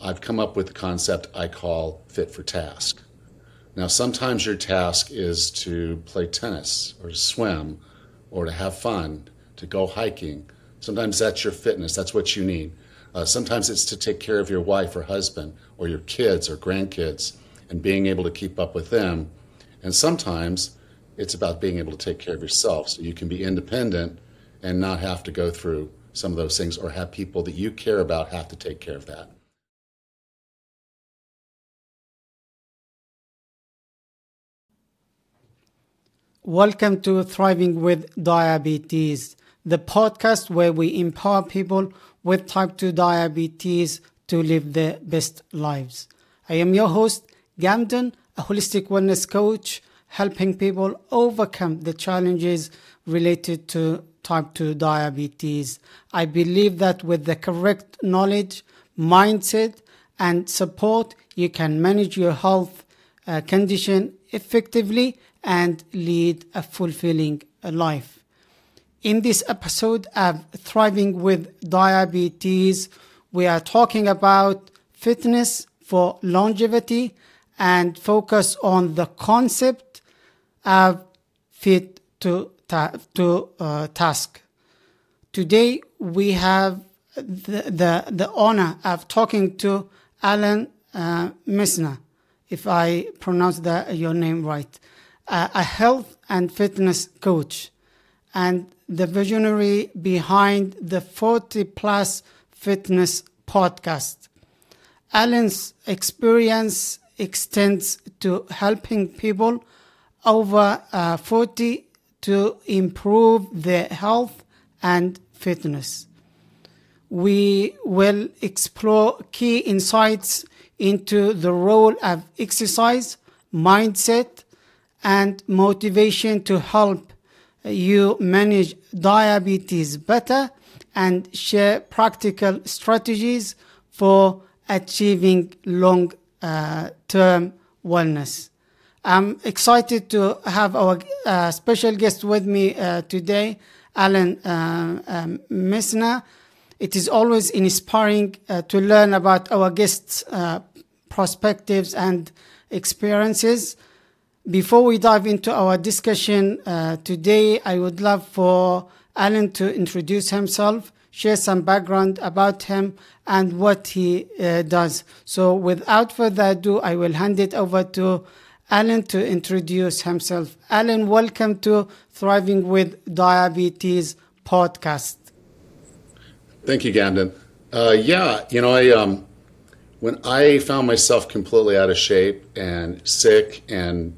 I've come up with the concept I call fit for task. Now, sometimes your task is to play tennis or to swim or to have fun, to go hiking. Sometimes that's your fitness, that's what you need. Uh, sometimes it's to take care of your wife or husband or your kids or grandkids and being able to keep up with them. And sometimes it's about being able to take care of yourself so you can be independent and not have to go through some of those things or have people that you care about have to take care of that. Welcome to Thriving with Diabetes, the podcast where we empower people with type 2 diabetes to live their best lives. I am your host, Gamden, a holistic wellness coach, helping people overcome the challenges related to type 2 diabetes. I believe that with the correct knowledge, mindset, and support, you can manage your health uh, condition effectively and lead a fulfilling life. In this episode of Thriving with Diabetes, we are talking about fitness for longevity and focus on the concept of fit to, ta- to uh, task. Today we have the, the, the honor of talking to Allan uh, Misner, if I pronounce the, your name right a health and fitness coach and the visionary behind the 40 plus fitness podcast. Allan's experience extends to helping people over uh, 40 to improve their health and fitness. We will explore key insights into the role of exercise, mindset, and motivation to help you manage diabetes better and share practical strategies for achieving long uh, term wellness. I'm excited to have our uh, special guest with me uh, today, Allan uh, um, Misner. It is always inspiring uh, to learn about our guests' uh, perspectives and experiences. Before we dive into our discussion uh, today, I would love for Allan to introduce himself, share some background about him and what he uh, does. So, without further ado, I will hand it over to Allan to introduce himself. Allan, welcome to Thriving with Diabetes podcast. Thank you, Gamden. Uh, yeah, you know, I um, when I found myself completely out of shape and sick and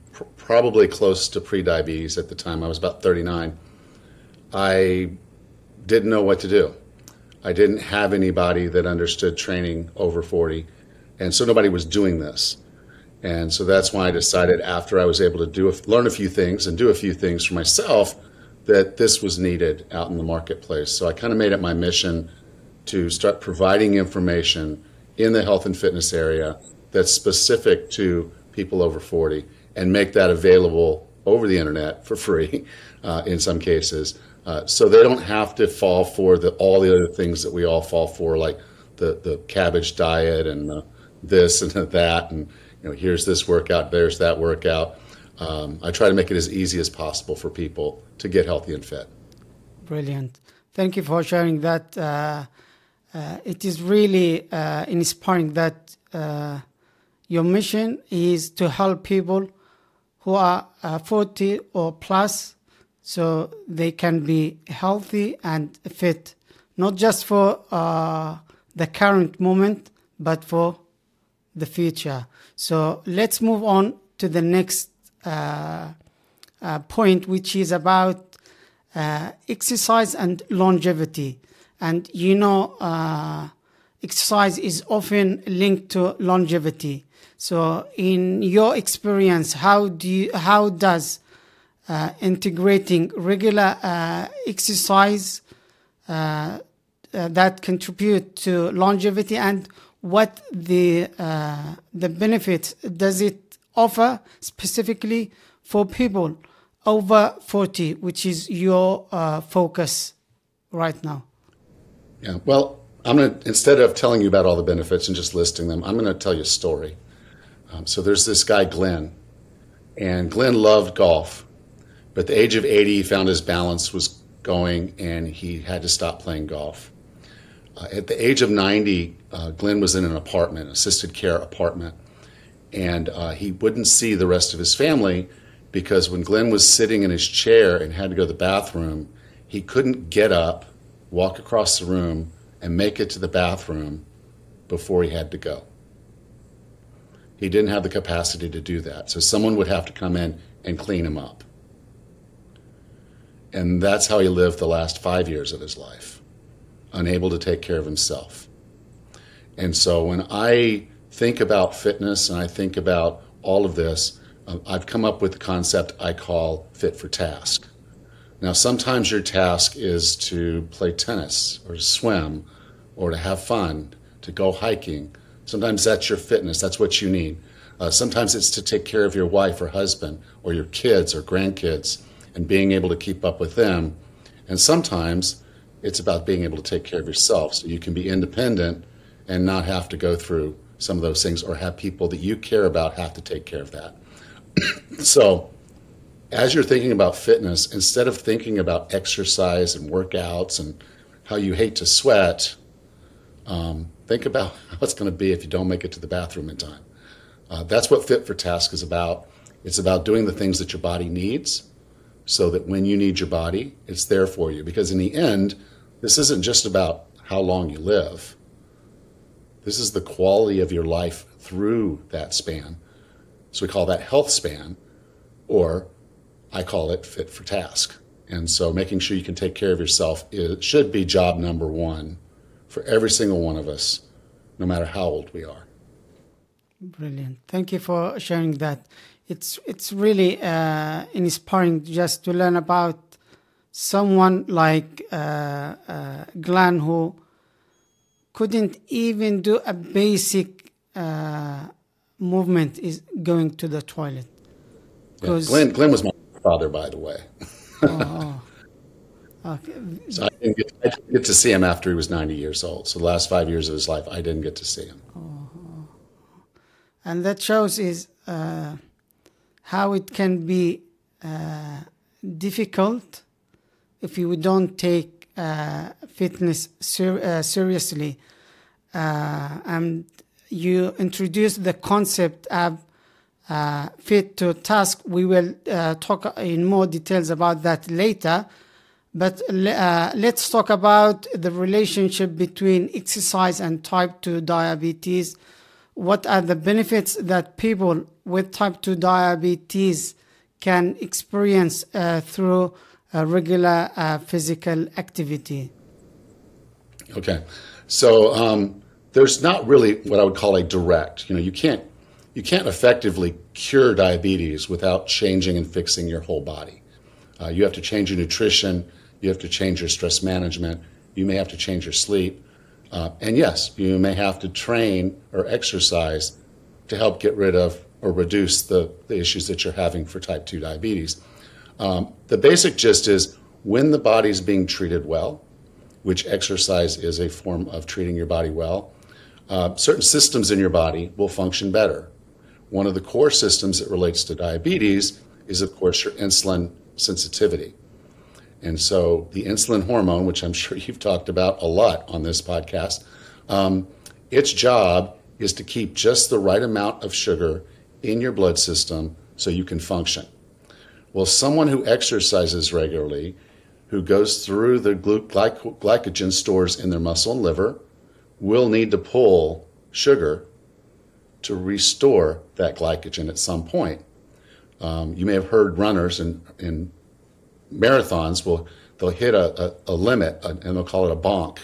probably close to pre-diabetes at the time. I was about 39. I didn't know what to do. I didn't have anybody that understood training over 40, and so nobody was doing this. And so that's why I decided after I was able to do learn a few things and do a few things for myself that this was needed out in the marketplace. So I kind of made it my mission to start providing information in the health and fitness area that's specific to people over 40 and make that available over the internet for free uh, in some cases. Uh, so they don't have to fall for the, all the other things that we all fall for, like the, the cabbage diet and the, this and that, and you know, here's this workout, there's that workout. Um, I try to make it as easy as possible for people to get healthy and fit. Brilliant. Thank you for sharing that. Uh, uh it is really uh, inspiring that uh, your mission is to help people who are uh, 40 or plus so they can be healthy and fit, not just for uh, the current moment, but for the future. So let's move on to the next uh, uh point, which is about uh, exercise and longevity. And you know, uh, exercise is often linked to longevity. So, in your experience, how do you, how does uh, integrating regular uh, exercise uh, uh that contribute to longevity and what the uh, the benefit does it offer specifically for people over 40 which is your uh, focus right now yeah well I'm going to, instead of telling you about all the benefits and just listing them, I'm going to tell you a story. Um, so there's this guy, Glenn, and Glenn loved golf. But at the age of 80, he found his balance was going and he had to stop playing golf. Uh, at the age of 90, uh, Glenn was in an apartment, assisted care apartment, and uh, he wouldn't see the rest of his family because when Glenn was sitting in his chair and had to go to the bathroom, he couldn't get up, walk across the room, and make it to the bathroom before he had to go. He didn't have the capacity to do that. So someone would have to come in and clean him up. And that's how he lived the last five years of his life, unable to take care of himself. And so when I think about fitness and I think about all of this, uh, I've come up with the concept I call fit for task. Now, sometimes your task is to play tennis or to swim or to have fun, to go hiking. Sometimes that's your fitness, that's what you need. Uh, sometimes it's to take care of your wife or husband or your kids or grandkids and being able to keep up with them. And sometimes it's about being able to take care of yourself so you can be independent and not have to go through some of those things or have people that you care about have to take care of that. so, as you're thinking about fitness, instead of thinking about exercise and workouts and how you hate to sweat, um, think about how it's going to be if you don't make it to the bathroom in time. Uh, that's what Fit for Task is about. It's about doing the things that your body needs so that when you need your body, it's there for you. Because in the end, this isn't just about how long you live, this is the quality of your life through that span. So we call that health span, or I call it fit for task. And so making sure you can take care of yourself should be job number one for every single one of us, no matter how old we are. Brilliant. Thank you for sharing that. It's it's really uh, inspiring just to learn about someone like uh, uh, Glenn who couldn't even do a basic uh, movement is going to the toilet. Yeah, Glenn, Glenn was my father, by the way. oh, So I didn't, get, I didn't, get, to see him after he was 90 years old. So the last five years of his life, I didn't get to see him. Oh. And that shows is uh, how it can be uh, difficult if you don't take uh, fitness ser- uh, seriously. Uh, and you introduce the concept of fit to task. We will talk in more details about that later. But uh, let's talk about the relationship between exercise and type 2 diabetes. What are the benefits that people with type 2 diabetes can experience uh, through regular uh, physical activity? Okay. So um, there's not really what I would call a direct. You know, you can't you can't effectively cure diabetes without changing and fixing your whole body. Uh, you have to change your nutrition. You have to change your stress management. You may have to change your sleep. Uh, and yes, you may have to train or exercise to help get rid of or reduce the, the issues that you're having for type 2 diabetes. Um, the basic gist is when the body's being treated well, which exercise is a form of treating your body well, uh, certain systems in your body will function better. One of the core systems that relates to diabetes is, of course, your insulin sensitivity. And so the insulin hormone, which I'm sure you've talked about a lot on this podcast, um, its job is to keep just the right amount of sugar in your blood system so you can function. Well, someone who exercises regularly, who goes through the glycogen stores in their muscle and liver, will need to pull sugar to restore that glycogen at some point. Um, you may have heard runners in, in marathons will they'll hit a, a, a limit and they'll call it a bonk.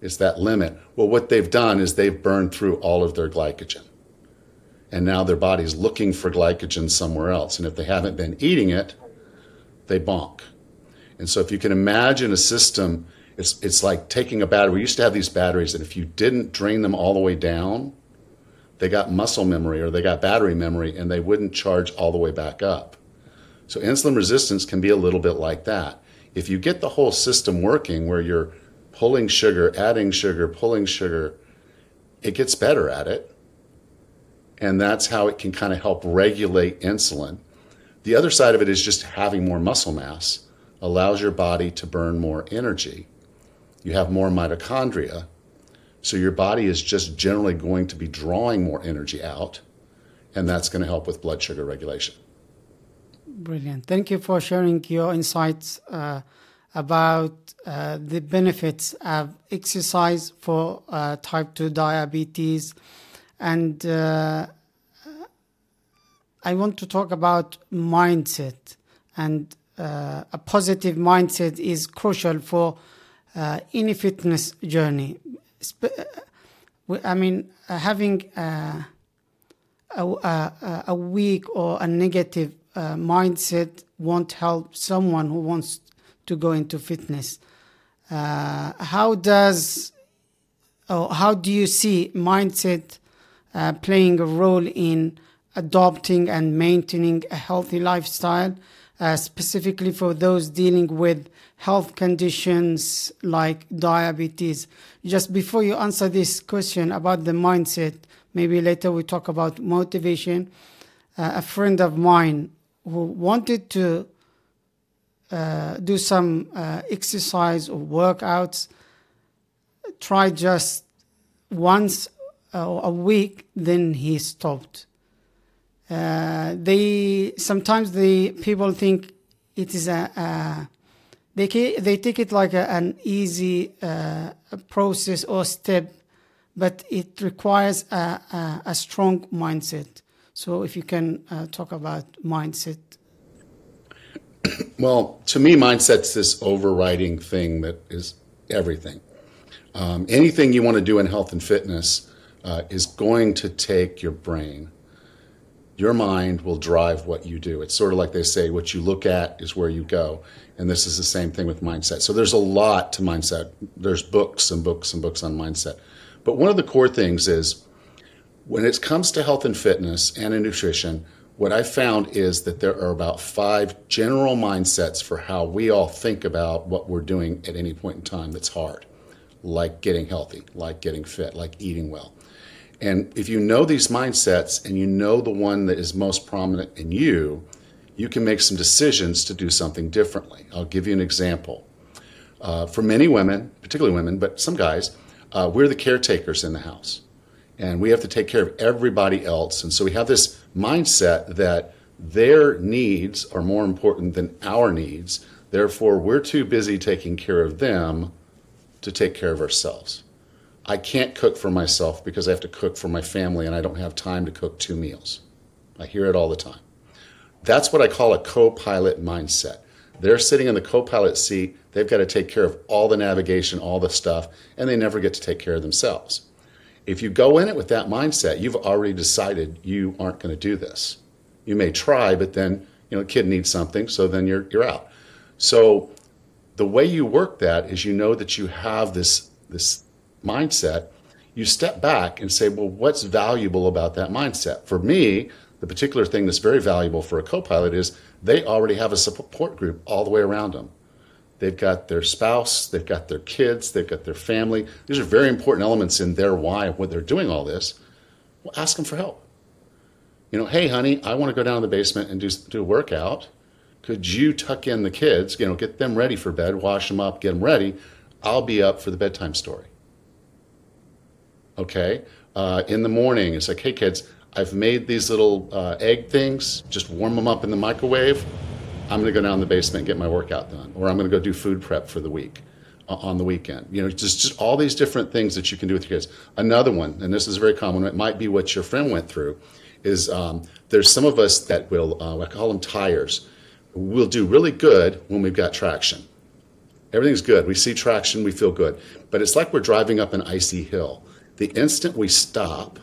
It's that limit. Well, what they've done is they've burned through all of their glycogen. And now their body's looking for glycogen somewhere else. And if they haven't been eating it, they bonk. And so if you can imagine a system, it's, it's like taking a battery. We used to have these batteries, and if you didn't drain them all the way down, they got muscle memory or they got battery memory and they wouldn't charge all the way back up. So insulin resistance can be a little bit like that. If you get the whole system working where you're pulling sugar, adding sugar, pulling sugar, it gets better at it. And that's how it can kind of help regulate insulin. The other side of it is just having more muscle mass allows your body to burn more energy. You have more mitochondria, so your body is just generally going to be drawing more energy out, and that's going to help with blood sugar regulation. Brilliant. Thank you for sharing your insights uh, about uh, the benefits of exercise for uh, type 2 diabetes. And uh, I want to talk about mindset. And uh, a positive mindset is crucial for uh, any fitness journey. I mean, having a, a, a weak or a negative uh, mindset won't help someone who wants to go into fitness. Uh, how does or how do you see mindset uh, playing a role in adopting and maintaining a healthy lifestyle, uh, specifically for those dealing with health conditions like diabetes? Just before you answer this question about the mindset, maybe later we talk about motivation. Uh, a friend of mine who wanted to uh, do some uh, exercise or workouts, try just once a week, then he stopped. Uh, they sometimes the people think it is a, a they they take it like a, an easy uh, process or step, but it requires a, a, a strong mindset. So if you can uh, talk about mindset. Well, to me, mindset's this overriding thing that is everything. Um, anything you want to do in health and fitness uh, is going to take your brain. Your mind will drive what you do. It's sort of like they say, what you look at is where you go. And this is the same thing with mindset. So there's a lot to mindset. There's books and books and books on mindset. But one of the core things is when it comes to health and fitness and in nutrition, what I found is that there are about five general mindsets for how we all think about what we're doing at any point in time that's hard, like getting healthy, like getting fit, like eating well. And if you know these mindsets and you know the one that is most prominent in you, you can make some decisions to do something differently. I'll give you an example. Uh, for many women, particularly women, but some guys, uh, we're the caretakers in the house and we have to take care of everybody else. And so we have this mindset that their needs are more important than our needs. Therefore, we're too busy taking care of them to take care of ourselves. I can't cook for myself because I have to cook for my family and I don't have time to cook two meals. I hear it all the time. That's what I call a co pilot mindset. They're sitting in the co pilot seat, they've got to take care of all the navigation, all the stuff, and they never get to take care of themselves. If you go in it with that mindset, you've already decided you aren't going to do this. You may try, but then you know, a kid needs something, so then you're you're out. So the way you work that is you know that you have this this mindset. You step back and say, well, what's valuable about that mindset? For me, the particular thing that's very valuable for a co-pilot is they already have a support group all the way around them. They've got their spouse, they've got their kids, they've got their family. These are very important elements in their why what they're doing all this. Well, ask them for help. You know, hey, honey, I want to go down in the basement and do, do a workout. Could you tuck in the kids, you know, get them ready for bed, wash them up, get them ready? I'll be up for the bedtime story. Okay? Uh, in the morning, it's like, hey, kids, I've made these little uh, egg things. Just warm them up in the microwave. I'm going to go down in the basement and get my workout done, or I'm going to go do food prep for the week uh, on the weekend. You know, just, just all these different things that you can do with your kids. Another one, and this is very common, it might be what your friend went through, is um, there's some of us that will, uh, I call them tires, we'll do really good when we've got traction. Everything's good. We see traction, we feel good. But it's like we're driving up an icy hill. The instant we stop,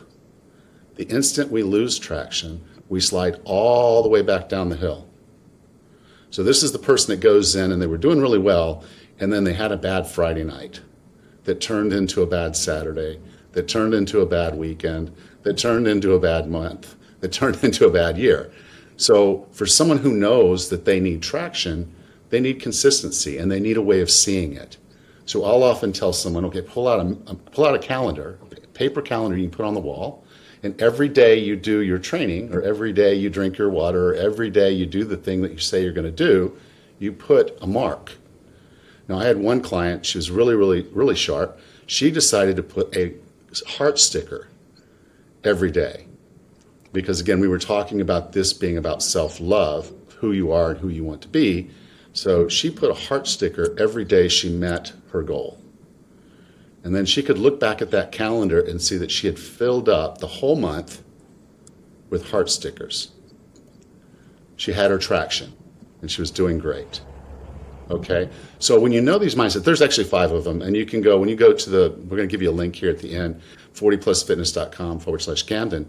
the instant we lose traction, we slide all the way back down the hill. So this is the person that goes in and they were doing really well, and then they had a bad Friday night that turned into a bad Saturday, that turned into a bad weekend, that turned into a bad month, that turned into a bad year. So for someone who knows that they need traction, they need consistency and they need a way of seeing it. So I'll often tell someone, okay, pull out a pull out a calendar, a paper calendar you can put on the wall, and every day you do your training, or every day you drink your water, or every day you do the thing that you say you're going to do, you put a mark. Now I had one client, she was really, really, really sharp. She decided to put a heart sticker every day. Because again, we were talking about this being about self love, who you are and who you want to be. So she put a heart sticker every day she met her goal. And then she could look back at that calendar and see that she had filled up the whole month with heart stickers. She had her traction and she was doing great. Okay? So when you know these mindsets, there's actually five of them. And you can go, when you go to the, we're going to give you a link here at the end 40plusfitness.com forward slash Camden.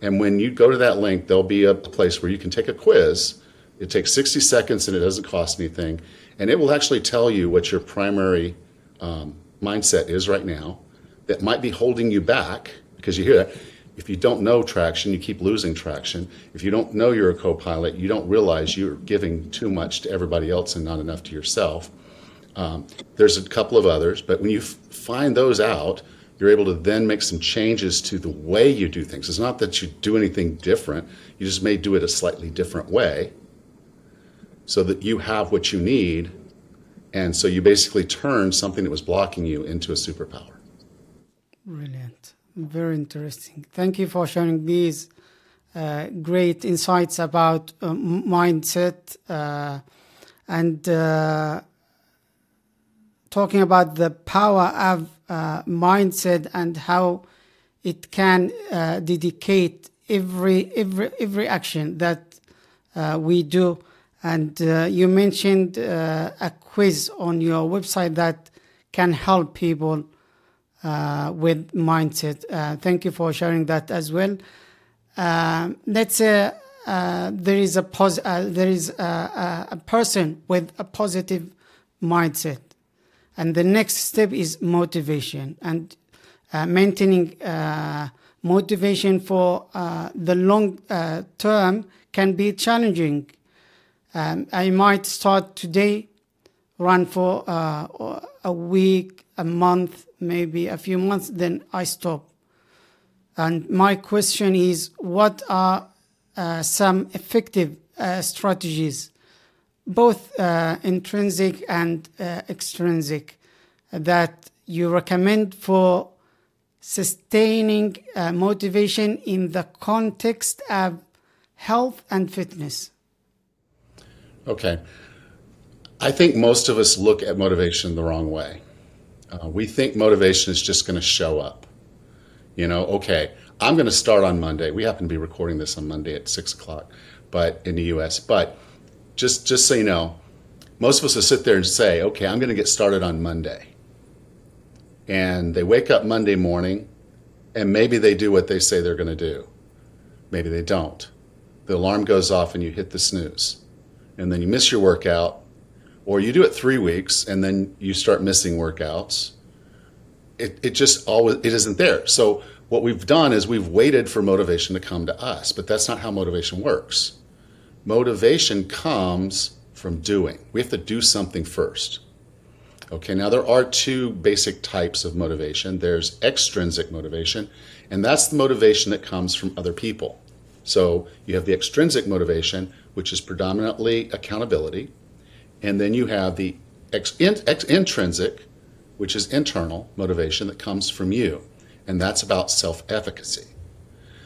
And when you go to that link, there'll be a place where you can take a quiz. It takes 60 seconds and it doesn't cost anything. And it will actually tell you what your primary um, mindset is right now that might be holding you back because you hear that. If you don't know traction, you keep losing traction. If you don't know you're a co pilot, you don't realize you're giving too much to everybody else and not enough to yourself. Um, there's a couple of others, but when you f- find those out, you're able to then make some changes to the way you do things. It's not that you do anything different, you just may do it a slightly different way so that you have what you need. And so you basically turn something that was blocking you into a superpower. Brilliant. Very interesting. Thank you for sharing these uh, great insights about uh, mindset uh, and uh, talking about the power of uh, mindset and how it can uh, dedicate every every every action that we do. And uh, you mentioned uh, a quiz on your website that can help people uh, with mindset. thank you for sharing that as well. let's say there is a pos- there is a, a person with a positive mindset and the next step is motivation and uh, maintaining uh, motivation for uh, the long uh, term can be challenging. Um, I might start today, run for uh, a week, a month, maybe a few months, then I stop. And my question is what are uh, some effective strategies both uh, intrinsic and uh, extrinsic that you recommend for sustaining uh, motivation in the context of health and fitness? Okay. I think most of us look at motivation the wrong way. Uh, we think motivation is just going to show up. You know, okay, I'm going to start on Monday. We happen to be recording this on Monday at six o'clock, but in the U.S. But just just so you know, most of us will sit there and say, okay, I'm going to get started on Monday. And they wake up Monday morning and maybe they do what they say they're going to do. Maybe they don't. The alarm goes off and you hit the snooze. And then you miss your workout, or you do it three weeks and then you start missing workouts. It, it just always it isn't there. So what we've done is we've waited for motivation to come to us, but that's not how motivation works motivation comes from doing. We have to do something first. Okay, now there are two basic types of motivation there's extrinsic motivation, and that's the motivation that comes from other people. So you have the extrinsic motivation, which is predominantly accountability, and then you have the ex- ex- intrinsic, which is internal motivation that comes from you, and that's about self efficacy.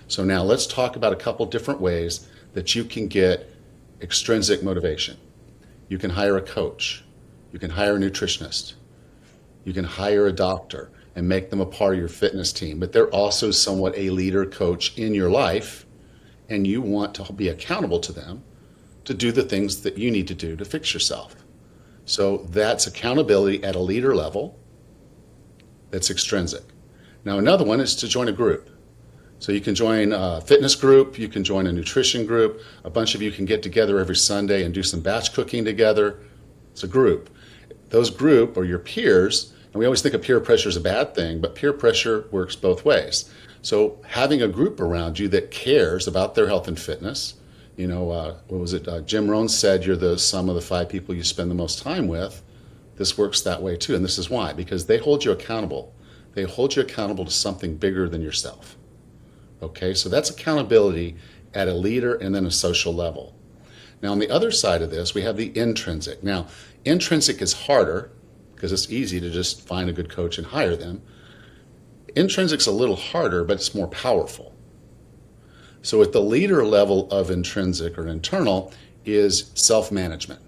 So now let's talk about a couple different ways that you can get extrinsic motivation. You can hire a coach, you can hire a nutritionist, you can hire a doctor and make them a part of your fitness team, but they're also somewhat a leader coach in your life, and you want to be accountable to them to do the things that you need to do to fix yourself. So that's accountability at a leader level that's extrinsic. Now, another one is to join a group. So you can join a fitness group, you can join a nutrition group. A bunch of you can get together every Sunday and do some batch cooking together. It's a group. Those group or your peers, and we always think of peer pressure as a bad thing, but peer pressure works both ways. So having a group around you that cares about their health and fitness, you know, uh, what was it? Uh, Jim Rohn said you're the sum of the five people you spend the most time with. this works that way too. And this is why because they hold you accountable. They hold you accountable to something bigger than yourself. Okay, so that's accountability at a leader and then a social level. Now, on the other side of this, we have the intrinsic. Now, intrinsic is harder because it's easy to just find a good coach and hire them. Intrinsic's a little harder, but it's more powerful. So, at the leader level of intrinsic or internal is self management.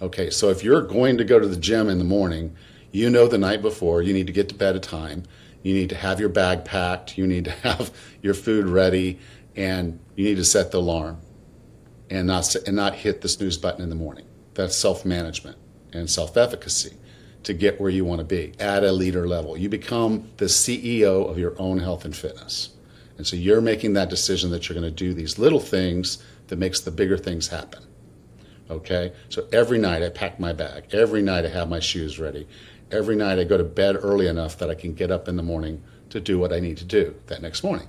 Okay, so if you're going to go to the gym in the morning, you know the night before you need to get to bed at time, you need to have your bag packed, you need to have your food ready, and you need to set the alarm and not and not hit the snooze button in the morning. That's self-management and self-efficacy to get where you want to be at a leader level. You become the CEO of your own health and fitness. And so you're making that decision that you're going to do these little things that makes the bigger things happen. Okay? So every night I pack my bag. Every night I have my shoes ready. Every night I go to bed early enough that I can get up in the morning to do what I need to do that next morning.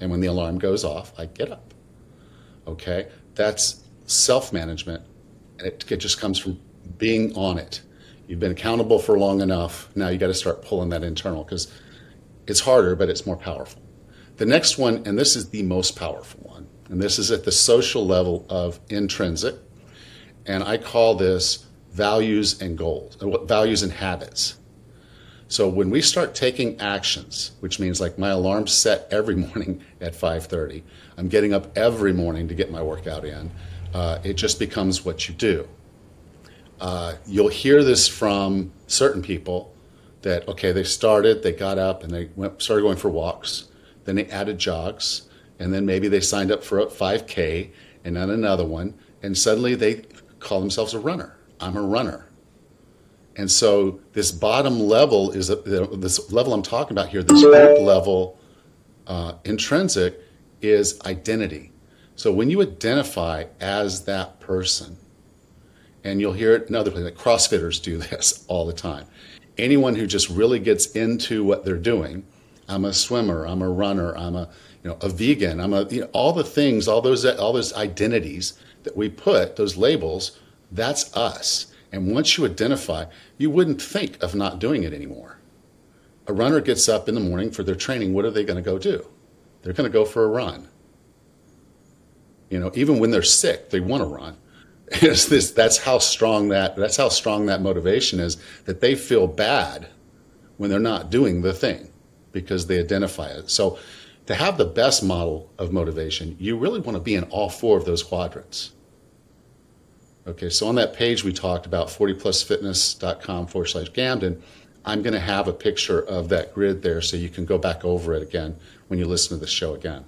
And when the alarm goes off, I get up. Okay? That's self management. And it, it just comes from being on it. You've been accountable for long enough. Now you got to start pulling that internal because it's harder, but it's more powerful. The next one, and this is the most powerful one, and this is at the social level of intrinsic, and I call this values and goals, values and habits. So when we start taking actions, which means like my alarm's set every morning at 5:30, I'm getting up every morning to get my workout in. Uh, it just becomes what you do. Uh, you'll hear this from certain people that okay, they started, they got up, and they went, started going for walks. Then they added jogs, and then maybe they signed up for a 5K and then another one, and suddenly they call themselves a runner. I'm a runner. And so this bottom level is a, this level I'm talking about here, this group level uh, intrinsic is identity. So when you identify as that person, and you'll hear it in other places, like CrossFitters do this all the time. Anyone who just really gets into what they're doing, I'm a swimmer, I'm a runner, I'm a you know a vegan, I'm a you know, all the things, all those all those identities that we put, those labels, that's us. And once you identify, you wouldn't think of not doing it anymore. A runner gets up in the morning for their training. What are they going to go do? They're going to go for a run. You know, even when they're sick, they want to run. It's this, that's how strong that that's how strong that motivation is that they feel bad when they're not doing the thing because they identify it. So to have the best model of motivation, you really want to be in all four of those quadrants. Okay, so on that page we talked about 40plusfitness.com forward slash Gamden, I'm going to have a picture of that grid there so you can go back over it again when you listen to the show again.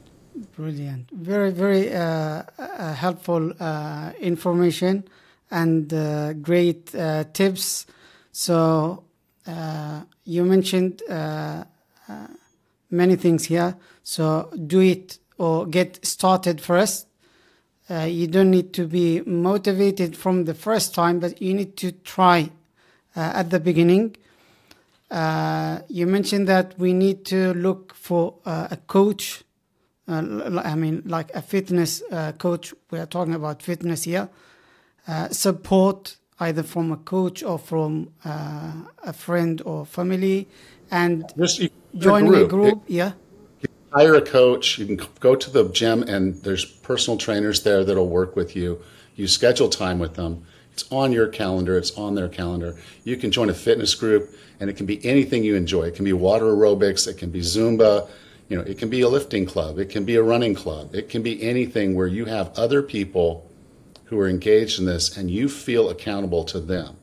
Brilliant. Very, very uh, uh, helpful uh, information and uh, great uh, tips. So, you mentioned many things here. So, do it or get started first uh, you don't need to be motivated from the first time, but you need to try uh, at the beginning. Uh, you mentioned that we need to look for uh, a coach. Uh, I mean, like a fitness uh, coach. We are talking about fitness here. support either from a coach or from a friend or family, and Just join a group. It, yeah hire a coach. You can go to the gym, and there's personal trainers there that'll work with you. You schedule time with them. It's on your calendar. It's on their calendar. You can join a fitness group, and it can be anything you enjoy. It can be water aerobics. It can be Zumba. You know, it can be a lifting club. It can be a running club. It can be anything where you have other people who are engaged in this, and you feel accountable to them.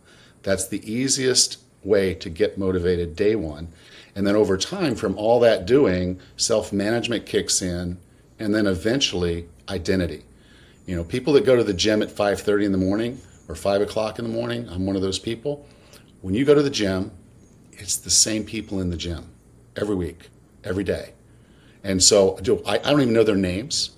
That's the easiest way to get motivated day one. And then over time, from all that doing, self management kicks in, and then eventually identity. You know, people that go to the gym at 5:30 in the morning or 5 o'clock in the morning, I'm one of those people. When you go to the gym, it's the same people in the gym every week, every day. And so I, I don't even know their names.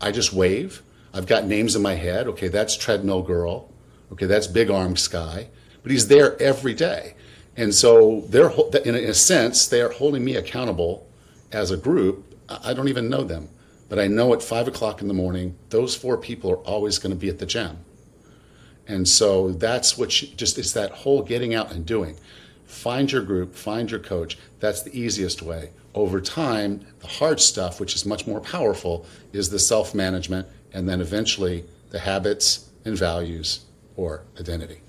I just wave. I've got names in my head. Okay, that's treadmill girl. Okay, that's big arm Sky. But he's there every day. And so they're, in a sense, they are holding me accountable as a group. I don't even know them, but I know at five o'clock in the morning, those four people are always going to be at the gym. And so that's what you, just it's that whole getting out and doing. Find your group, find your coach. That's the easiest way. Over time, the hard stuff, which is much more powerful, is the self management and then eventually the habits and values or identity.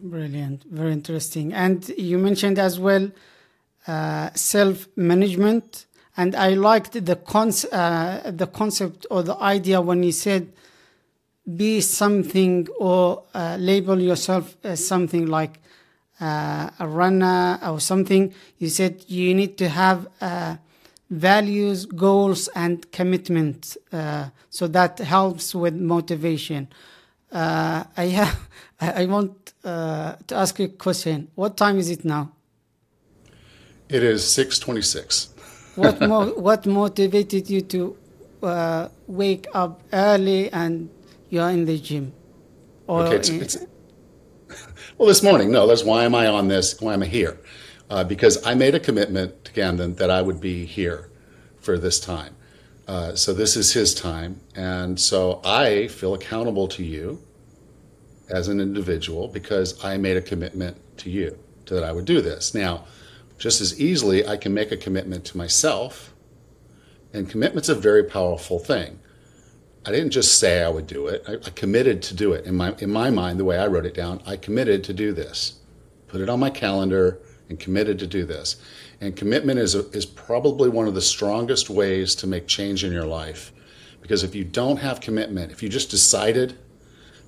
Brilliant, very interesting. And you mentioned as well uh, self management, and I liked the con- uh, the concept or the idea when you said be something or uh, label yourself as something like uh, a runner or something. You said you need to have uh, values, goals, and commitment. Uh, so that helps with motivation. Uh, I have, I want uh, to ask you a question. What time is it now? It is six twenty-six. what mo- what motivated you to uh, wake up early and you're in the gym? Or Okay, it's, in- it's, well, this morning, no, that's why am I on this? Why am I here? Uh, because I made a commitment to Camden that I would be here for this time. Uh, so this is his time, and so I feel accountable to you as an individual because I made a commitment to you to that I would do this. Now, just as easily, I can make a commitment to myself, and commitment's a very powerful thing. I didn't just say I would do it. I, I committed to do it. In my in my mind, the way I wrote it down, I committed to do this. Put it on my calendar and committed to do this. And commitment is a, is probably one of the strongest ways to make change in your life. Because if you don't have commitment, if you just decided,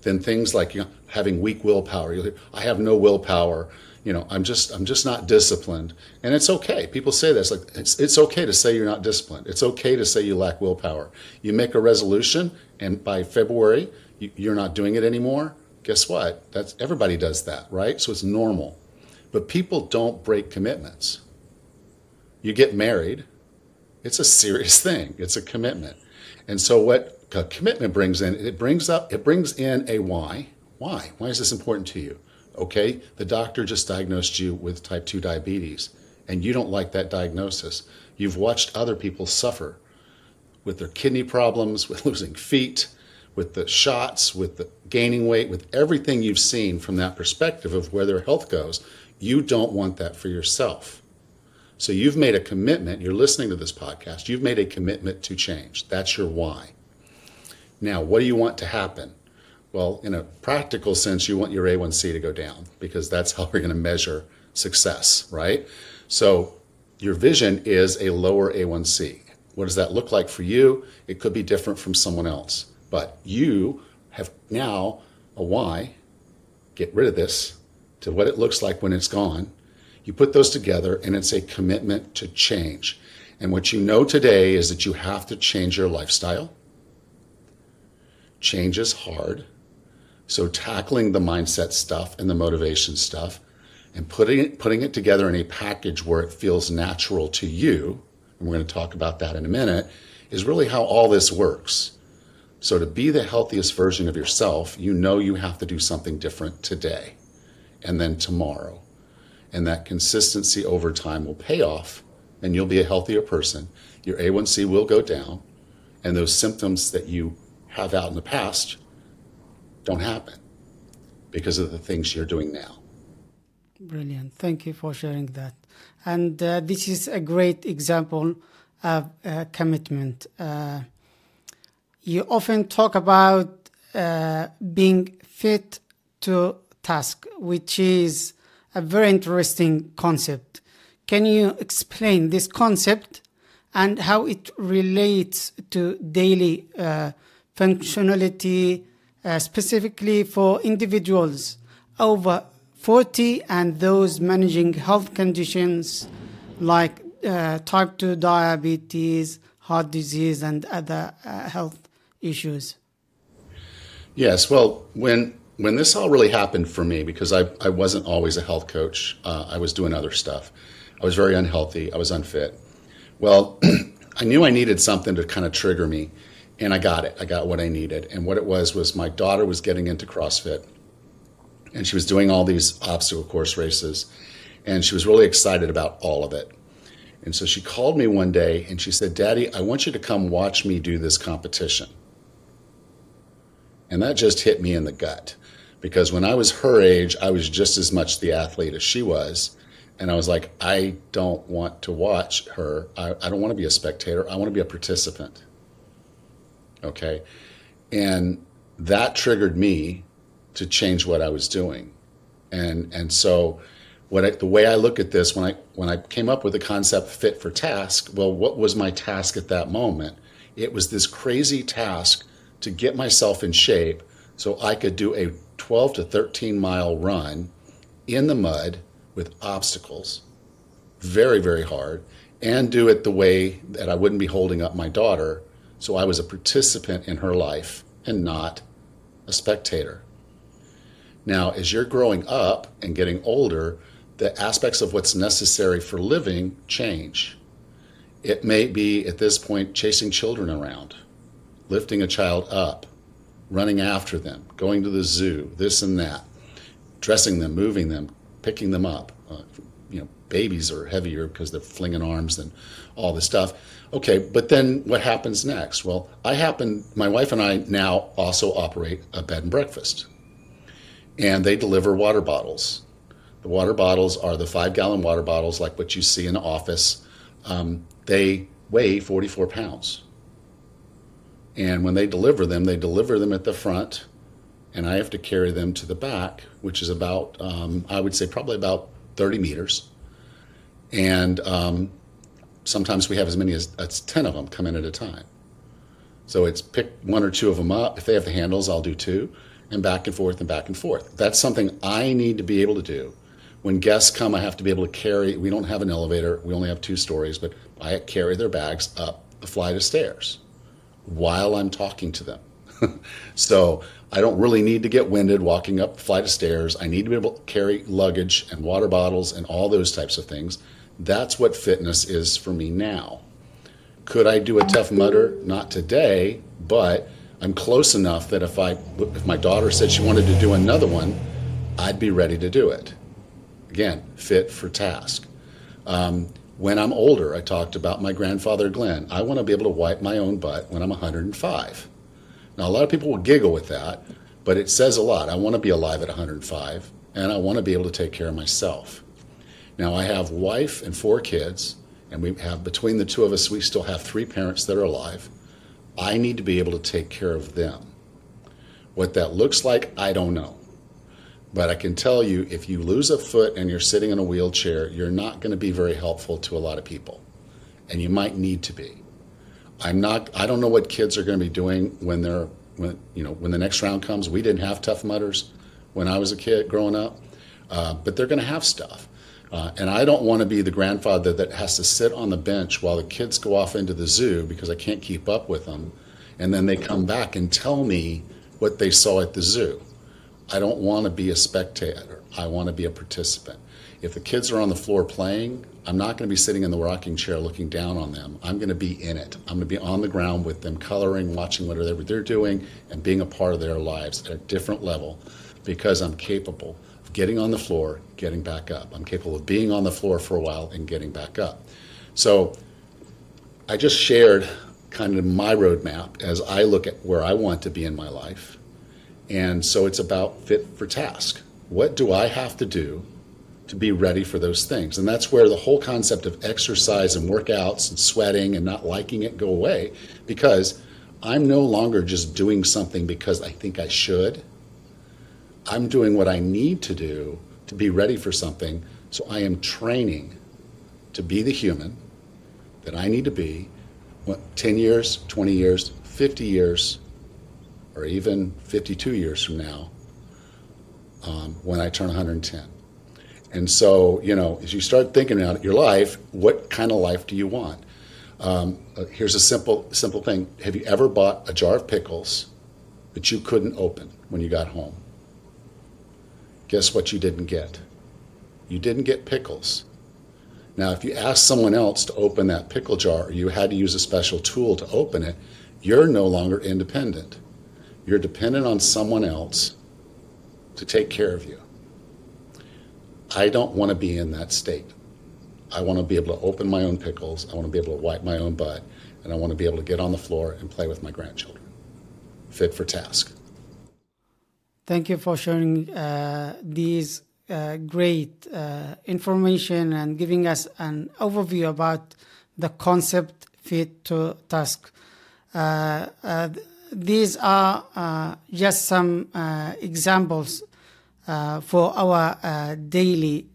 then things like you know, having weak willpower, you I have no willpower. You know, I'm just I'm just not disciplined, and it's okay. People say this like it's it's okay to say you're not disciplined. It's okay to say you lack willpower. You make a resolution, and by February you, you're not doing it anymore. Guess what? That's everybody does that, right? So it's normal. But people don't break commitments. You get married, it's a serious thing. It's a commitment. And so what a commitment brings in, it brings up it brings in a why. Why? Why is this important to you? Okay, the doctor just diagnosed you with type 2 diabetes and you don't like that diagnosis. You've watched other people suffer with their kidney problems, with losing feet, with the shots, with the gaining weight, with everything you've seen from that perspective of where their health goes. You don't want that for yourself. So you've made a commitment. You're listening to this podcast. You've made a commitment to change. That's your why. Now, what do you want to happen? Well, in a practical sense, you want your A1C to go down because that's how we're going to measure success, right? So your vision is a lower A1C. What does that look like for you? It could be different from someone else, but you have now a why. Get rid of this to what it looks like when it's gone. You put those together and it's a commitment to change. And what you know today is that you have to change your lifestyle. Change is hard. So tackling the mindset stuff and the motivation stuff and putting it, putting it together in a package where it feels natural to you, and we're going to talk about that in a minute, is really how all this works. So to be the healthiest version of yourself, you know you have to do something different today and then tomorrow. And that consistency over time will pay off and you'll be a healthier person. Your A1C will go down and those symptoms that you have out in the past don't happen because of the things you're doing now. Brilliant. Thank you for sharing that. And uh, this is a great example of uh, commitment. Uh, you often talk about uh, being fit to task, which is a very interesting concept. Can you explain this concept and how it relates to daily uh, functionality, uh, specifically for individuals over 40 and those managing health conditions like uh, type 2 diabetes, heart disease, and other uh, health issues? Yes, well, when when this all really happened for me, because I, I wasn't always a health coach, uh, I was doing other stuff. I was very unhealthy. I was unfit. Well, I knew I needed something to kind of trigger me, and I got it. I got what I needed. And what it was was my daughter was getting into CrossFit, and she was doing all these obstacle course races, and she was really excited about all of it. And so she called me one day and she said, Daddy, I want you to come watch me do this competition. And that just hit me in the gut Because when I was her age, I was just as much the athlete as she was. And I was like, I don't want to watch her. I, I don't want to be a spectator. I want to be a participant. Okay. And that triggered me to change what I was doing. And, and so what I, the way I look at this when I, when I came up with the concept fit for task, well, what was my task at that moment? It was this crazy task to get myself in shape so I could do a 12 to 13 mile run in the mud with obstacles, very, very hard, and do it the way that I wouldn't be holding up my daughter. So I was a participant in her life and not a spectator. Now, as you're growing up and getting older, the aspects of what's necessary for living change. It may be at this point chasing children around, lifting a child up, running after them, going to the zoo, this and that, dressing them, moving them, picking them up. Uh, you know, babies are heavier because they're flinging arms and all this stuff. Okay, but then what happens next? Well, I happen, my wife and I now also operate a bed and breakfast, and they deliver water bottles. The water bottles are the five gallon water bottles like what you see in the office. Um, they weigh 44 pounds. And when they deliver them, they deliver them at the front, and I have to carry them to the back, which is about, um, I would say, probably about 30 meters. And um, sometimes we have as many as, as 10 of them come in at a time. So it's pick one or two of them up. If they have the handles, I'll do two, and back and forth and back and forth. That's something I need to be able to do. When guests come, I have to be able to carry. We don't have an elevator. We only have two stories, but I carry their bags up the flight of stairs while I'm talking to them. so I don't really need to get winded walking up a flight of stairs. I need to be able to carry luggage and water bottles and all those types of things. That's what fitness is for me now. Could I do a Tough Mudder? Not today, but I'm close enough that if I if my daughter said she wanted to do another one, I'd be ready to do it. Again, fit for task. Um, when I'm older, I talked about my grandfather Glenn. I want to be able to wipe my own butt when I'm 105. Now, a lot of people will giggle with that, but it says a lot. I want to be alive at 105, and I want to be able to take care of myself. Now, I have wife and four kids, and we have between the two of us, we still have three parents that are alive. I need to be able to take care of them. What that looks like, I don't know. But I can tell you, if you lose a foot and you're sitting in a wheelchair, you're not going to be very helpful to a lot of people. And you might need to be. I'm not, I don't know what kids are going to be doing when they're, when, you know, when the next round comes. We didn't have Tough Mudders when I was a kid growing up, uh, but they're going to have stuff. Uh, and I don't want to be the grandfather that has to sit on the bench while the kids go off into the zoo because I can't keep up with them. And then they come back and tell me what they saw at the zoo. I don't want to be a spectator. I want to be a participant. If the kids are on the floor playing, I'm not going to be sitting in the rocking chair looking down on them. I'm going to be in it. I'm going to be on the ground with them, coloring, watching whatever they're doing, and being a part of their lives at a different level because I'm capable getting on the floor, getting back up. I'm capable of being on the floor for a while and getting back up. So I just shared kind of my roadmap as I look at where I want to be in my life and so it's about fit for task. What do I have to do to be ready for those things? And that's where the whole concept of exercise and workouts and sweating and not liking it go away because I'm no longer just doing something because I think I should. I'm doing what I need to do to be ready for something. So I am training to be the human that I need to be what, 10 years, 20 years, 50 years, or even 52 years from now um, when I turn 110. And so, you know, as you start thinking about your life, what kind of life do you want? Um, uh, here's a simple, simple thing. Have you ever bought a jar of pickles that you couldn't open when you got home? Guess what you didn't get? You didn't get pickles. Now, if you ask someone else to open that pickle jar or you had to use a special tool to open it, you're no longer independent. You're dependent on someone else to take care of you. I don't want to be in that state. I want to be able to open my own pickles. I want to be able to wipe my own butt. And I want to be able to get on the floor and play with my grandchildren. Fit for task. Thank you for sharing uh, these uh, great uh, information and giving us an overview about the concept fit to task. These are just some examples uh, for our daily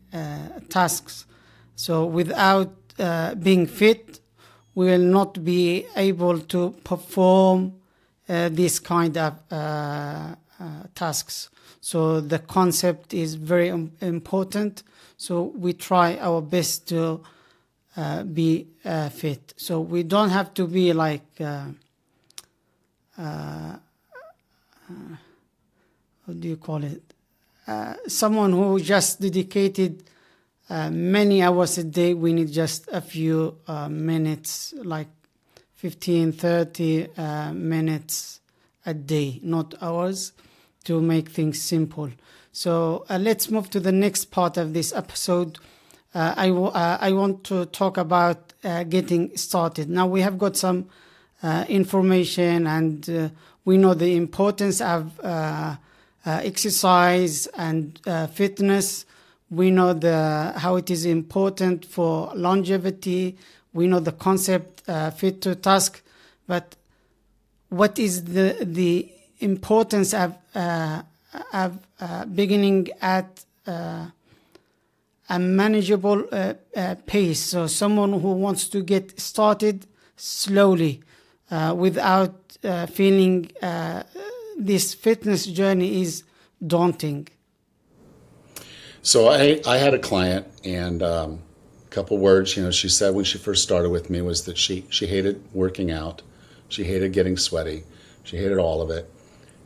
tasks. So, without uh, being fit, we will not be able to perform uh, this kind of uh, tasks. So, the concept is very im- important. So, we try our best to uh, be uh, fit. So, we don't have to be like uh, uh, what do you call it? Uh, someone who just dedicated uh, many hours a day. We need just a few uh, minutes, like 15, 30 uh, minutes a day, not hours, to make things simple. So uh, let's move to the next part of this episode. Uh, I, w- uh, I want to talk about uh, getting started. Now we have got some uh, information and uh, we know the importance of exercise and fitness. We know the how it is important for longevity. We know the concept fit to task, but what is the the importance of uh, of uh, beginning at uh, a manageable uh, uh, pace. So someone who wants to get started slowly, uh, without feeling this fitness journey is daunting. So I, I had a client, and um, a couple words, you know, she said when she first started with me was that she, she hated working out. She hated getting sweaty. She hated all of it.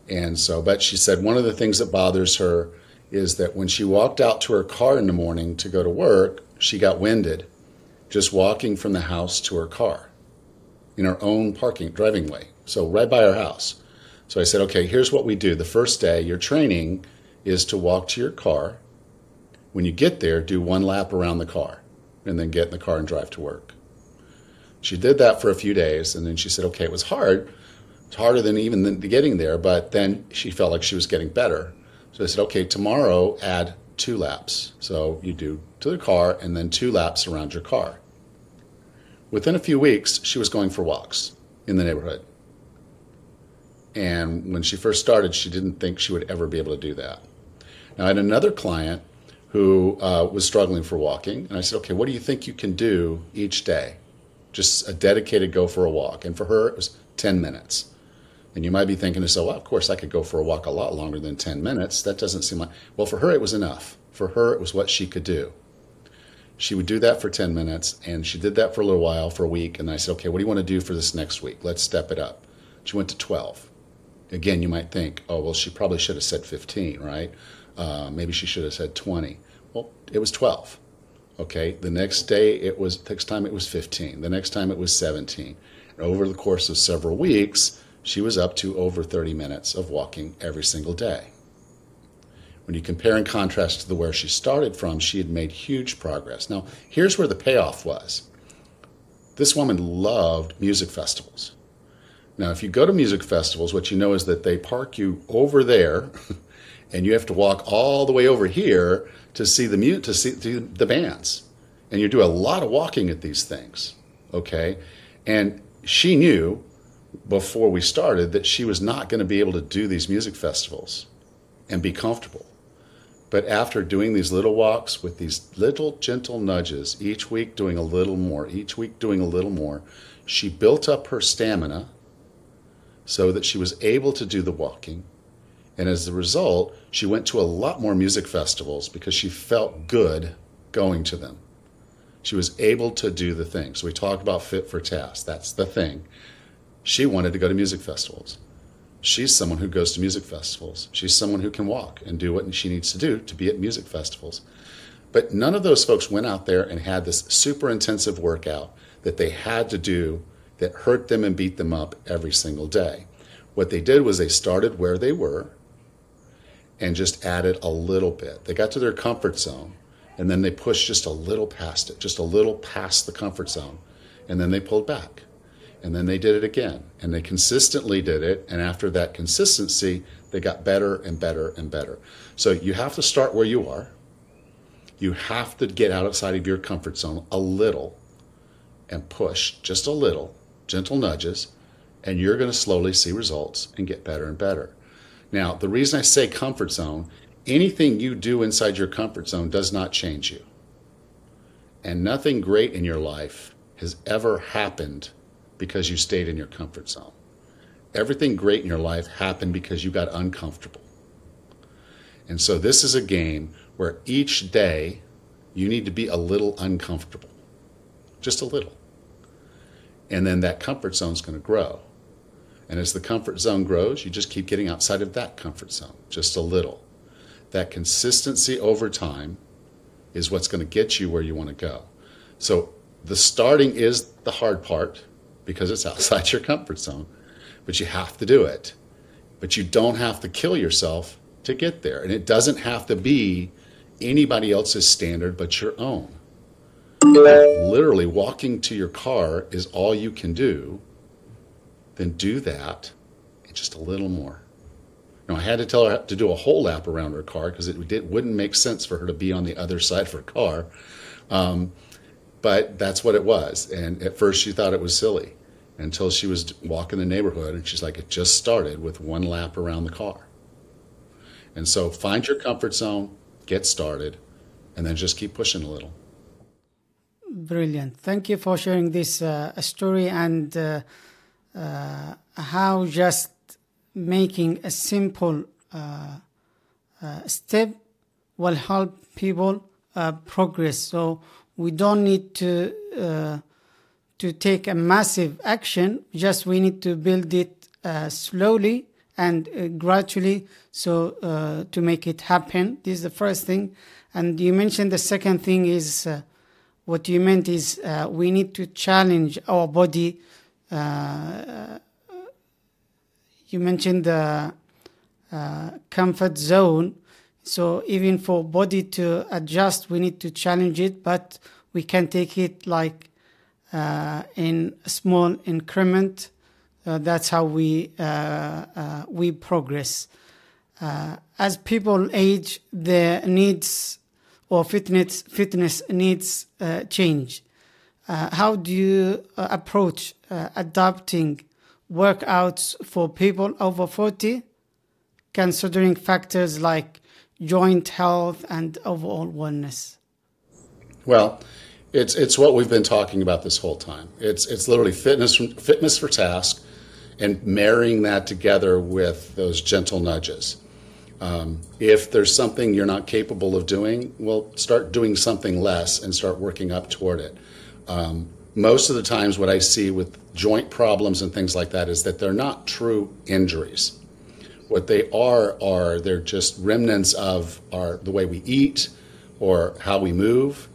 And so, but she said one of the things that bothers her is that when she walked out to her car in the morning to go to work, she got winded just walking from the house to her car in her own parking driving way. So right by her house. So I said, okay, here's what we do. The first day, your training is to walk to your car. When you get there, do one lap around the car and then get in the car and drive to work. She did that for a few days and then she said, okay, it was hard. It's harder than even the getting there, but then she felt like she was getting better. So I said, okay, tomorrow add two laps. So you do to the car and then two laps around your car. Within a few weeks, she was going for walks in the neighborhood. And when she first started, she didn't think she would ever be able to do that. Now, I had another client who uh, was struggling for walking, and I said, okay, what do you think you can do each day? Just a dedicated go for a walk. And for her, it was 10 minutes. And you might be thinking to yourself, well, of course, I could go for a walk a lot longer than 10 minutes. That doesn't seem like, well, for her, it was enough. For her, it was what she could do. She would do that for 10 minutes, and she did that for a little while, for a week. And I said, okay, what do you want to do for this next week? Let's step it up. She went to 12. Again, you might think, oh, well, she probably should have said 15, right? Uh, maybe she should have said 20. Well, it was 12. Okay, the next day it was, next time it was 15. The next time it was 17. And over the course of several weeks, she was up to over 30 minutes of walking every single day. When you compare and contrast to the where she started from, she had made huge progress. Now, here's where the payoff was. This woman loved music festivals. Now, if you go to music festivals, what you know is that they park you over there, and you have to walk all the way over here to see the mu- to see the bands, and you do a lot of walking at these things. Okay, and she knew before we started that she was not going to be able to do these music festivals and be comfortable. But after doing these little walks with these little gentle nudges, each week doing a little more, each week doing a little more, she built up her stamina so that she was able to do the walking. And as a result, she went to a lot more music festivals because she felt good going to them. She was able to do the thing. So we talked about fit for task. That's the thing. She wanted to go to music festivals. She's someone who goes to music festivals. She's someone who can walk and do what she needs to do to be at music festivals. But none of those folks went out there and had this super intensive workout that they had to do that hurt them and beat them up every single day. What they did was they started where they were and just added a little bit. They got to their comfort zone and then they pushed just a little past it, just a little past the comfort zone, and then they pulled back. And then they did it again. And they consistently did it. And after that consistency, they got better and better and better. So you have to start where you are. You have to get outside of your comfort zone a little and push just a little, gentle nudges, and you're going to slowly see results and get better and better. Now, the reason I say comfort zone, anything you do inside your comfort zone does not change you. And nothing great in your life has ever happened because you stayed in your comfort zone. Everything great in your life happened because you got uncomfortable. And so this is a game where each day you need to be a little uncomfortable, just a little. And then that comfort zone is going to grow. And as the comfort zone grows, you just keep getting outside of that comfort zone, just a little. That consistency over time is what's going to get you where you want to go. So the starting is the hard part because it's outside your comfort zone, but you have to do it. But you don't have to kill yourself to get there. And it doesn't have to be anybody else's standard but your own. Literally, walking to your car is all you can do. Then do that and just a little more. Now, I had to tell her to do a whole lap around her car because it did, wouldn't make sense for her to be on the other side of her car. Um, but that's what it was. And at first, she thought it was silly until she was walking the neighborhood and she's like, it just started with one lap around the car. And so find your comfort zone, get started, and then just keep pushing a little. Brilliant. Thank you for sharing this uh, story and uh, uh, how just making a simple uh, uh, step will help people uh, progress. So we don't need to to take a massive action. Just we need to build it slowly and gradually. So to make it happen, this is the first thing. And you mentioned the second thing is what you meant is uh, we need to challenge our body. Uh, you mentioned the uh, comfort zone. So even for body to adjust, we need to challenge it, but we can take it like uh, in a small increment. Uh, that's how we uh, we progress. as people age, their needs or fitness fitness needs uh, change. Uh, how do you uh, approach uh, adapting workouts for people over 40, considering factors like joint health and overall wellness? Well, it's it's what we've been talking about this whole time. It's it's literally fitness fitness for task, and marrying that together with those gentle nudges. Um, if there's something you're not capable of doing, well, start doing something less and start working up toward it. Um, most of the times, what I see with joint problems and things like that is that they're not true injuries. What they are are they're just remnants of our the way we eat or how we move.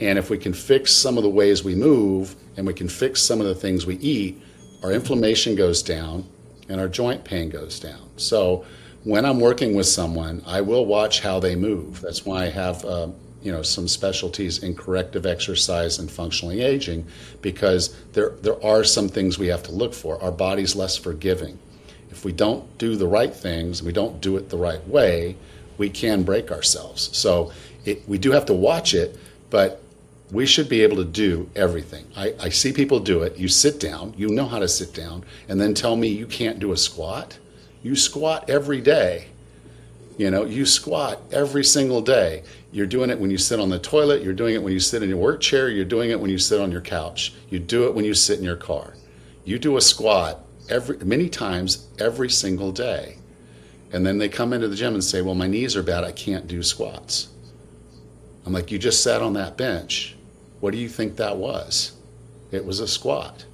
And if we can fix some of the ways we move and we can fix some of the things we eat, our inflammation goes down and our joint pain goes down. So when I'm working with someone, I will watch how they move. That's why I have, uh, you know, some specialties in corrective exercise and functionally aging, because there there are some things we have to look for. Our body's less forgiving. If we don't do the right things, we don't do it the right way, we can break ourselves. So it, we do have to watch it, but we should be able to do everything. I, I see people do it. You sit down, you know how to sit down, and then tell me you can't do a squat you squat every day. You know, you squat every single day. You're doing it when you sit on the toilet, you're doing it when you sit in your work chair, you're doing it when you sit on your couch. You do it when you sit in your car. You do a squat every many times every single day. And then they come into the gym and say, "Well, my knees are bad. I can't do squats." I'm like, "You just sat on that bench. What do you think that was?" It was a squat.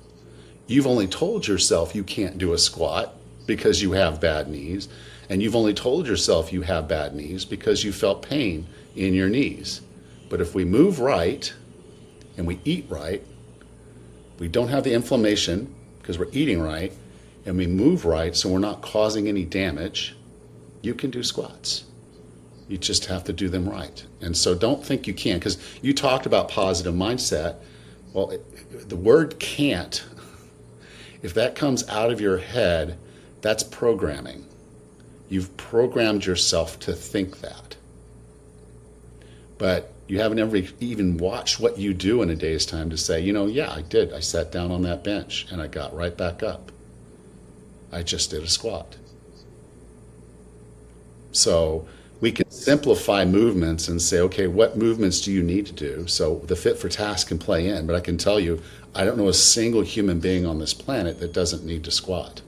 You've only told yourself you can't do a squat because you have bad knees, and you've only told yourself you have bad knees because you felt pain in your knees. But if we move right and we eat right, we don't have the inflammation because we're eating right, and we move right so we're not causing any damage, you can do squats. You just have to do them right. And so don't think you can because you talked about positive mindset. Well, the word can't If that comes out of your head, that's programming. You've programmed yourself to think that. But you haven't ever even watched what you do in a day's time to say, you know, yeah, I did. I sat down on that bench and I got right back up. I just did a squat. So we can simplify movements and say, okay, what movements do you need to do? So the fit for task can play in, but I can tell you, I don't know a single human being on this planet that doesn't need to squat.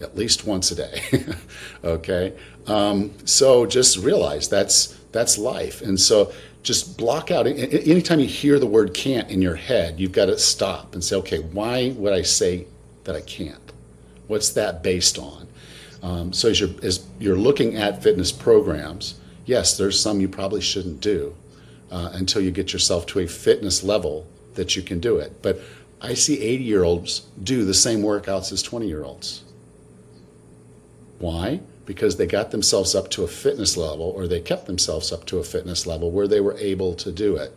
At least once a day. okay? Um, so just realize that's that's life. And so just block out anytime you hear the word can't in your head, you've got to stop and say, okay, why would I say that I can't? What's that based on? Um, so as you're, as you're looking at fitness programs, yes, there's some you probably shouldn't do uh, until you get yourself to a fitness level that you can do it. But I see 80 year olds do the same workouts as 20 year olds. Why? Because they got themselves up to a fitness level or they kept themselves up to a fitness level where they were able to do it.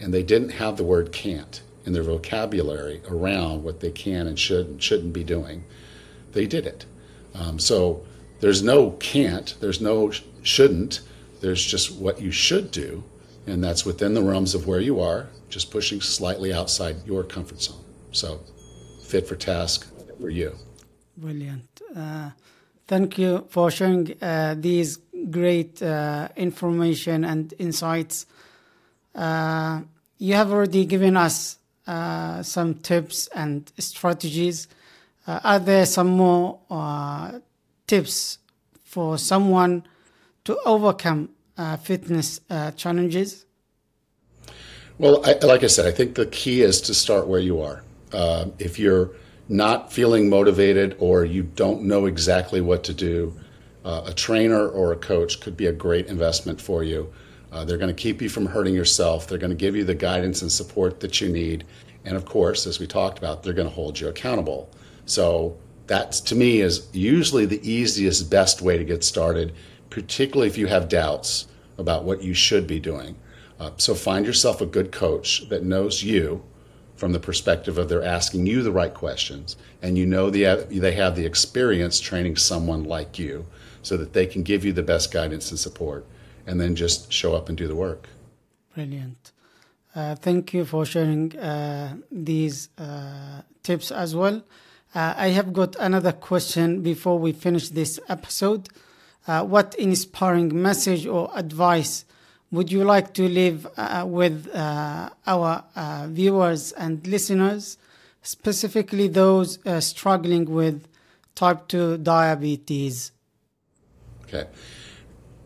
And they didn't have the word can't in their vocabulary around what they can and should and shouldn't be doing. They did it. Um, so there's no can't, there's no shouldn't, there's just what you should do, and that's within the realms of where you are, just pushing slightly outside your comfort zone. So fit for task for you. Brilliant. Uh, thank you for sharing uh, these great uh, information and insights. Uh, you have already given us uh, some tips and strategies uh, are there some more uh, tips for someone to overcome uh, fitness uh, challenges? Well, I, like I said, I think the key is to start where you are. Uh, if you're not feeling motivated or you don't know exactly what to do, uh, a trainer or a coach could be a great investment for you. they're going to keep you from hurting yourself. They're going to give you the guidance and support that you need. And of course, as we talked about, they're going to hold you accountable. So that to me is usually the easiest, best way to get started, particularly if you have doubts about what you should be doing. Uh, so find yourself a good coach that knows you from the perspective of they're asking you the right questions and you know the, they have the experience training someone like you so that they can give you the best guidance and support and then just show up and do the work. Brilliant. Uh, thank you for sharing uh, these uh, tips as well. Uh, I have got another question before we finish this episode. Uh, what inspiring message or advice would you like to leave uh, with uh, our uh, viewers and listeners, specifically those uh, struggling with type 2 diabetes? Okay.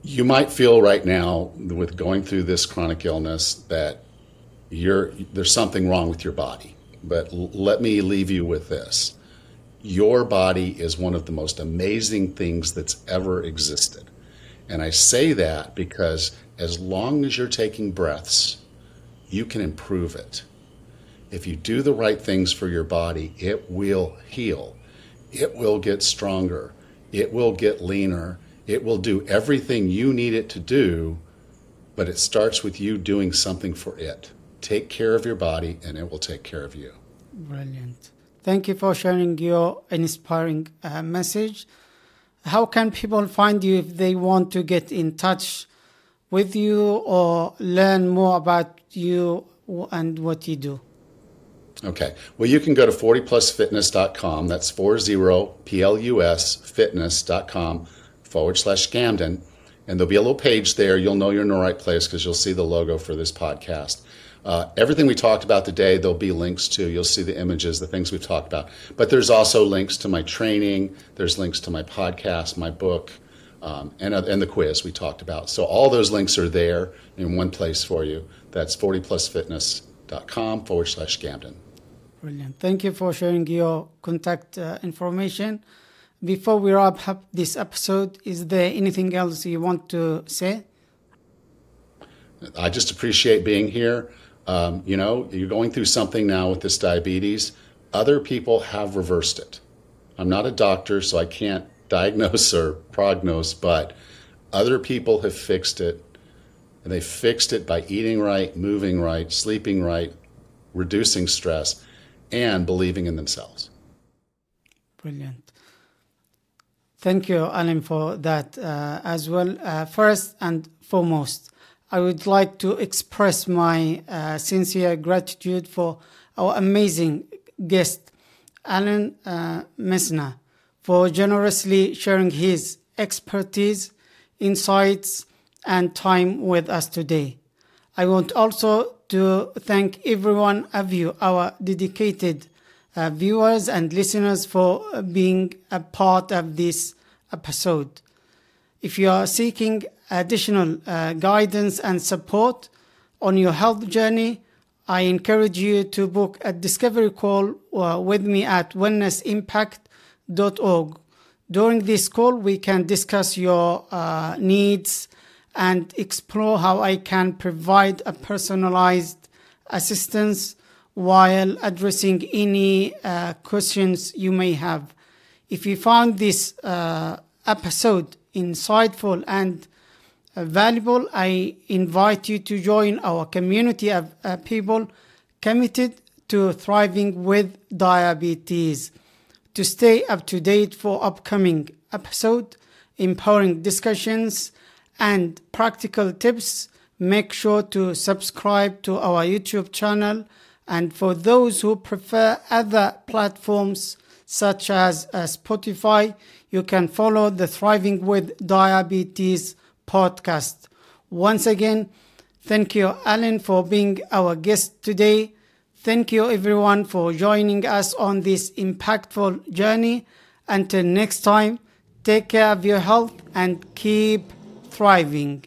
You might feel right now, with going through this chronic illness, that you're, there's something wrong with your body. But l- let me leave you with this your body is one of the most amazing things that's ever existed. And I say that because as long as you're taking breaths, you can improve it. If you do the right things for your body, it will heal. It will get stronger. It will get leaner. It will do everything you need it to do, but it starts with you doing something for it. Take care of your body, and it will take care of you. Brilliant. Thank you for sharing your inspiring uh, message. How can people find you if they want to get in touch with you or learn more about you and what you do? Okay. Well, you can go to 40plusfitness.com. That's 40plus fitness.com forward slash Gamden. And there'll be a little page there. You'll know you're in the right place because you'll see the logo for this podcast. Uh, everything we talked about today, there'll be links to. You'll see the images, the things we've talked about. But there's also links to my training. There's links to my podcast, my book, um, and, uh, and the quiz we talked about. So all those links are there in one place for you. That's 40plusfitness.com forward slash Gamden. Brilliant. Thank you for sharing your contact uh, information. Before we wrap up this episode, is there anything else you want to say? I just appreciate being here. Um, you know, you're going through something now with this diabetes. Other people have reversed it. I'm not a doctor, so I can't diagnose or prognose, but other people have fixed it. And they fixed it by eating right, moving right, sleeping right, reducing stress. and believing in themselves. Brilliant. Thank you, Allan, for that uh, as well. Uh, first and foremost, I would like to express my uh, sincere gratitude for our amazing guest, Allan uh, Misner, for generously sharing his expertise, insights, and time with us today. I want also to thank everyone of you, our dedicated uh, viewers and listeners, for being a part of this episode. If you are seeking additional uh, guidance and support on your health journey, I encourage you to book a discovery call uh, with me at wellnessimpact.org. During this call, we can discuss your uh, needs and explore how I can provide a personalized assistance while addressing any uh, questions you may have. If you found this uh, episode insightful and valuable, I invite you to join our community of uh, people committed to thriving with diabetes. To stay up to date for upcoming episode, empowering discussions, and practical tips, make sure to subscribe to our YouTube channel. And for those who prefer other platforms such as uh, Spotify, you can follow the Thriving with Diabetes podcast. Once again, thank you, Allan, for being our guest today. Thank you, everyone, for joining us on this impactful journey. Until next time, take care of your health and keep thriving.